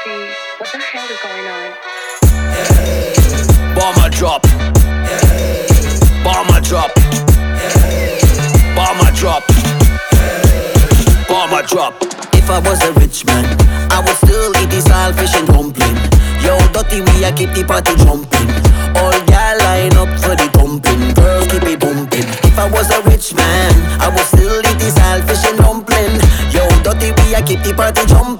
What the hell is going on? Bomber drop. Bomber drop. Bomber drop. Bomber drop. If I was a rich man, I would still eat this all fish and dumpling. Yo, dirty we I keep the party jumping. All gal line up for the dumping. Girls keep it bumping. If I was a rich man, I would still eat this all fish and dumpling. Yo, dirty we I keep the party jumping.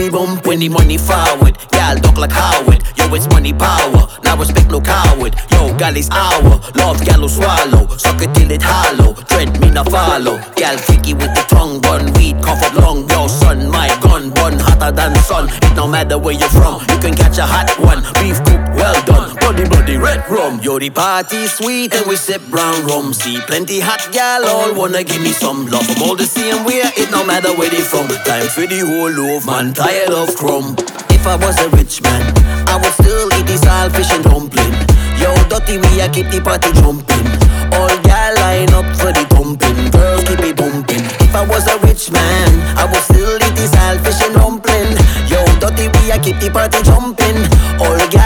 It bumping. When the money forward, gal duck like Howard. Yo, it's money power. Now respect no coward. Yo, gal is our. Love gal swallow. Suck it till it hollow. Trend me no follow. Gal freaky with the tongue bun. Weed cough up long. Yo, son, my gun bun hotter than sun. It no matter where you're from. You can catch a hot one. Beef coop, well done. Bloody, bloody red rum. Yo, the party sweet and we sip brown rum. See plenty hot gal all wanna give me some love. I'm all the same way. It no matter where they from. Time for the whole loaf, man. Tired of crumb. If I was a rich man, I would still eat this all fish and dumpling. Yo, dirty we I keep the party jumping. All gal line up for the pumping. Girls keep it bumping. If I was a rich man, I would still eat this all fish and dumpling. Yo, dirty we I keep the party jumping. All gal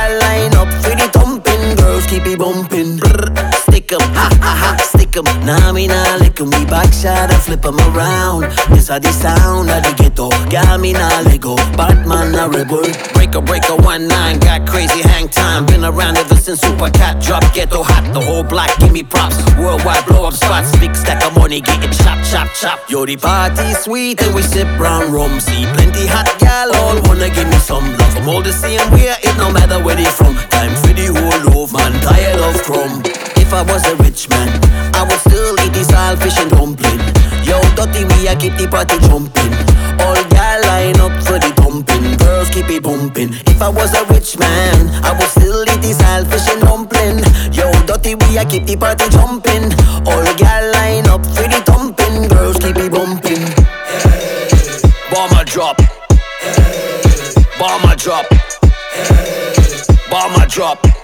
stick 'em, ha ha ha, stick 'em. Nah, me nah lick 'em. We back shot and flip 'em around. This are the sound of the ghetto. Gal me nah let go. Batman a rebel. Breaker, breaker, one nine, got crazy hang time. Been around ever since Super Cat drop ghetto hot. The whole block give me props. Worldwide blow up spots, big stack of money getting chop, chop, chop. Yo, the party sweet and we sip brown rum. See plenty hot gal all wanna give me some love. I'm all the same way, it no matter I was a rich man, I would still eat this all fish and dumpling. Yo, dirty we I keep the party jumping. All gal line up for the pumping. Girls keep it bumping. If I was a rich man, I would still eat this all fish and dumpling. Yo, dirty we I keep the party jumping. All gal line up for the thumping. Girls keep it bumping. Hey. Bomber drop. Hey. Bomber drop. Hey. Bomber drop.